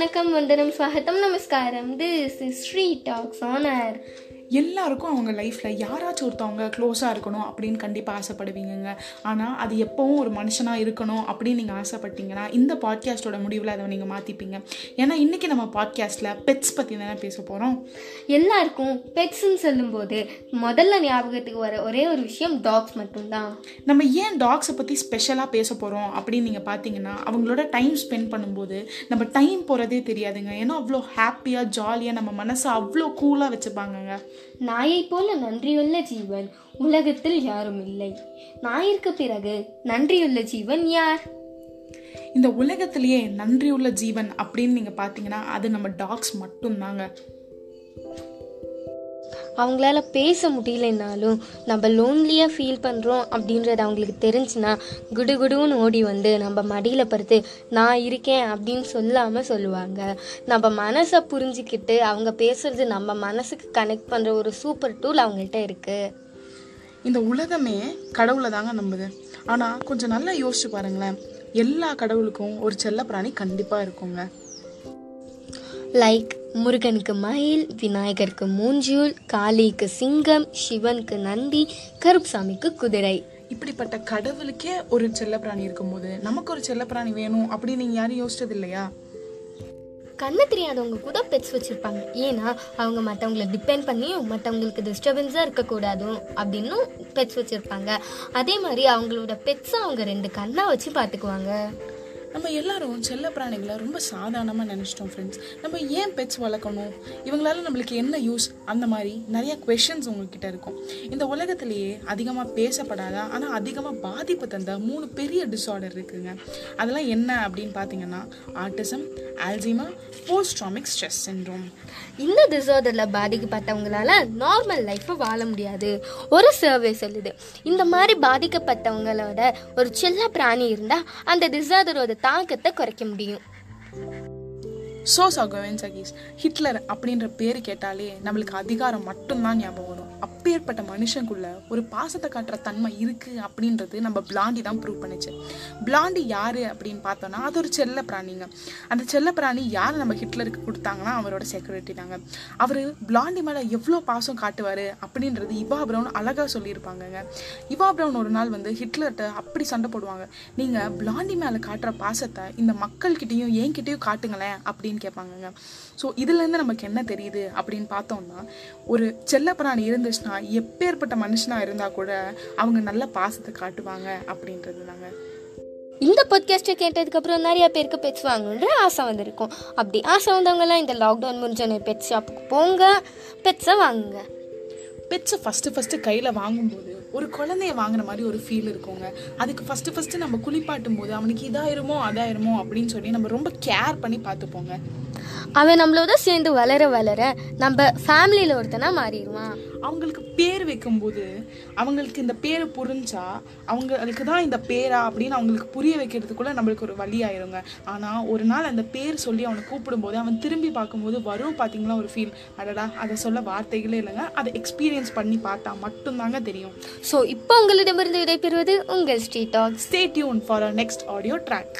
வணக்கம் வந்தனம் ஸ்வாகத்தம் நமஸ்காரம். திஸ் இஸ் ஸ்ரீ டாக்ஸ் ஆனர் எல்லாருக்கும் அவங்க லைஃப்பில் யாராச்சும் ஒருத்தவங்க க்ளோஸாக இருக்கணும் அப்படின்னு கண்டிப்பாக ஆசைப்படுவீங்கங்க. ஆனால் அது எப்போவும் ஒரு மனுஷனாக இருக்கணும் அப்படின்னு நீங்கள் ஆசைப்பட்டீங்கன்னா இந்த பாட்காஸ்ட்டோட முடிவில் அதை நீங்கள் மாற்றிப்பீங்க ஏன்னா இன்றைக்கி நம்ம பாட்காஸ்ட்டில் பெட்ஸ் பற்றி தானே பேச போகிறோம் எல்லாருக்கும் பெட்ஸ்ன்னு சொல்லும்போது முதல்ல ஞாபகத்துக்கு வர ஒரே ஒரு விஷயம் டாக்ஸ் மட்டும்தான். நம்ம ஏன் டாக்ஸை பற்றி ஸ்பெஷலாக பேச போகிறோம் அப்படின்னு நீங்கள் பார்த்தீங்கன்னா அவங்களோட டைம் ஸ்பெண்ட் பண்ணும்போது நம்ம டைம் போகிறதே தெரியாதுங்க. ஏன்னா அவ்வளோ ஹாப்பியாக ஜாலியாக நம்ம மனசை அவ்வளோ கூலாக வச்சுப்பாங்கங்க. நாயைப் போல நன்றியுள்ள ஜீவன் உலகத்தில் யாரும் இல்லை நாயிற்கு பிறகு நன்றியுள்ள ஜீவன் யார்? இந்த உலகத்திலேயே நன்றியுள்ள ஜீவன் அப்படின்னு நீங்கள் பார்த்தீங்கன்னா அது நம்ம டாக்ஸ் மட்டும்தாங்க. அவங்களால பேச முடியலனாலும் நம்ம லோன்லியாக ஃபீல் பண்ணுறோம் அப்படின்றது அவங்களுக்கு தெரிஞ்சுன்னா குடுகுடுன்னு ஓடி வந்து நம்ம மடியில் படுத்து நான் இருக்கேன் அப்படின்னு சொல்லாமல் சொல்லுவாங்க. நம்ம மனசை புரிஞ்சுக்கிட்டு அவங்க பேசுறது நம்ம மனசுக்கு கனெக்ட் பண்ணுற ஒரு சூப்பர் டூல் அவங்கள்ட்ட இருக்குது இந்த உலகமே கடவுளை தாங்க நம்புது. ஆனால் கொஞ்சம் நல்லா யோசிச்சு பாருங்களேன். எல்லா கடவுளுக்கும் ஒரு செல்ல பிராணி கண்டிப்பாக இருக்குங்க. லைக் முருகனுக்கு மயில் விநாயகருக்கு மூஞ்சூல் காளிக்கு சிங்கம் சிவனுக்கு நந்தி கருப்சாமிக்கு குதிரை. இப்படிப்பட்ட கடவுளுக்கே ஒரு செல்ல பிராணி இருக்கும்போது நமக்கு ஒரு செல்ல பிராணி வேணும் அப்படின்னு நீங்கள் யாரும் யோசிச்சது இல்லையா கண்ணு தெரியாதவங்க கூட பெட்ஸ் வச்சுருப்பாங்க. ஏன்னா அவங்க மற்றவங்கள டிபெண்ட் பண்ணியும் மற்றவங்களுக்கு டிஸ்டர்பன்ஸாக இருக்கக்கூடாதும் அப்படின்னும் பெட்ஸ் வச்சுருப்பாங்க. அதே மாதிரி அவங்களோட பெட்ஸை அவங்க ரெண்டு கண்ணாக வச்சு பார்த்துக்குவாங்க. நம்ம எல்லாரும் செல்ல பிராணிகளை ரொம்ப சாதாரணமாக நினச்சிட்டோம் ஃப்ரெண்ட்ஸ் நம்ம ஏன் பெட்ஸ் வளர்க்கணும்? இவங்களால நம்மளுக்கு என்ன யூஸ் அந்த மாதிரி நிறைய கொஷின்ஸ் உங்ககிட்ட இருக்கும். இந்த உலகத்திலேயே அதிகமாக பேசப்படாத? ஆனால் அதிகமாக பாதிப்பு தந்த மூணு பெரிய டிஸார்டர் இருக்குதுங்க அதெல்லாம் என்ன அப்படின்னு பார்த்தீங்கன்னா autism Alzheimer post traumatic stress syndrome இந்த டிசார்டரில் பாதிக்கப்பட்டவங்களால நார்மல் லைஃப்பை வாழ முடியாது. ஒரு சர்வே சொல்லுது. இந்த மாதிரி பாதிக்கப்பட்டவங்களோட ஒரு செல்ல பிராணி இருந்தால் அந்த டிசார்டரோட தாக்கத்தை குறைக்க முடியும். சோ சகோவன் ஹிட்லர் அப்படின்ற பேர் கேட்டாலே நம்மளுக்கு அதிகாரம் மட்டும்தான் ஞாபகம் வரும். அப்பேற்பட்ட மனுஷனுக்குள்ள ஒரு பாசத்தை காட்டுற தன்மை இருக்கு அப்படின்றது நம்ம பிளாண்டி தான் ப்ரூவ் பண்ணுச்சு. பிளாண்டி யாரு அப்படின்னு பார்த்தோம்னா அது ஒரு செல்ல பிராணிங்க. அந்த செல்ல பிராணி யார் நம்ம ஹிட்லருக்கு கொடுத்தாங்கன்னா அவரோட செக்யூரிட்டி தாங்க. அவர் பிளாண்டி மேலே எவ்வளோ பாசம் காட்டுவார் அப்படின்றது இவா பிரவுன் அழகாக சொல்லியிருப்பாங்கங்க. இவா பிரவுன் ஒரு நாள் வந்து ஹிட்லர்கிட்ட அப்படி சண்டை போடுவாங்க. நீங்கள் பிளாண்டி மேலே காட்டுற பாசத்தை இந்த மக்கள்கிட்டையும் என்கிட்டயும் காட்டுங்களேன் அப்படின்னு கேட்பாங்கங்க. ஸோ இதுலேருந்து நமக்கு என்ன தெரியுது அப்படின்னு பார்த்தோம்னா ஒரு செல்லப்பிராணி இருந்துச்சுன்னா எப்பேற்பட்ட மனுஷனாக இருந்தால் கூட அவங்க நல்ல பாசத்தை காட்டுவாங்க அப்படின்றது தாங்க இந்த பாட்காஸ்ட்டை கேட்டதுக்கப்புறம் நிறைய பேருக்கு பெட்ஸ் வாங்கணுன்ற ஆசை வந்திருக்கும். அப்படி ஆசை வந்தவங்கலாம் இந்த லாக்டவுன் முடிஞ்சோடனே பெட் ஷாப்புக்கு போங்க. பெட்ஸை வாங்குங்க. பெட்ஸை ஃபஸ்ட்டு ஃபஸ்ட்டு கையில் வாங்கும்போது ஒரு குழந்தைய வாங்குற மாதிரி ஒரு ஃபீல் இருக்குங்க. அதுக்கு ஃபஸ்ட்டு ஃபஸ்ட்டு நம்ம குளிப்பாட்டும் போது அவனுக்கு இதாயிருமோ அதாயிருமோ அப்படின்னு சொல்லி நம்ம ரொம்ப கேர் பண்ணி பார்த்துப்போங்க. அவன் நம்மளோட சேர்ந்து வளர வளர நம்ம ஃபேமிலியில் ஒருத்தனா மாறிடுவான். அவங்களுக்கு பேர் வைக்கும்போது அவங்களுக்கு இந்த பேர் புரிஞ்சா அவங்களுக்கு தான் இந்த பேரா அப்படின்னு அவங்களுக்கு புரிய வைக்கிறதுக்குள்ள நம்மளுக்கு ஒரு வழி ஆயிருங்க. ஆனால் ஒரு நாள் அந்த பேர் சொல்லி அவனை கூப்பிடும்போது அவன் திரும்பி பார்க்கும்போது வரும் பார்த்தீங்களா ஒரு ஃபீல் அடடா அதை சொல்ல வார்த்தைகளே இல்லைங்க. அதை எக்ஸ்பீரியன்ஸ் பண்ணி பார்த்தா மட்டும்தாங்க தெரியும். ஸோ இப்போ உங்களிடமிருந்து விடைபெறுவது உங்கள் street talks. Stay tune for next audio track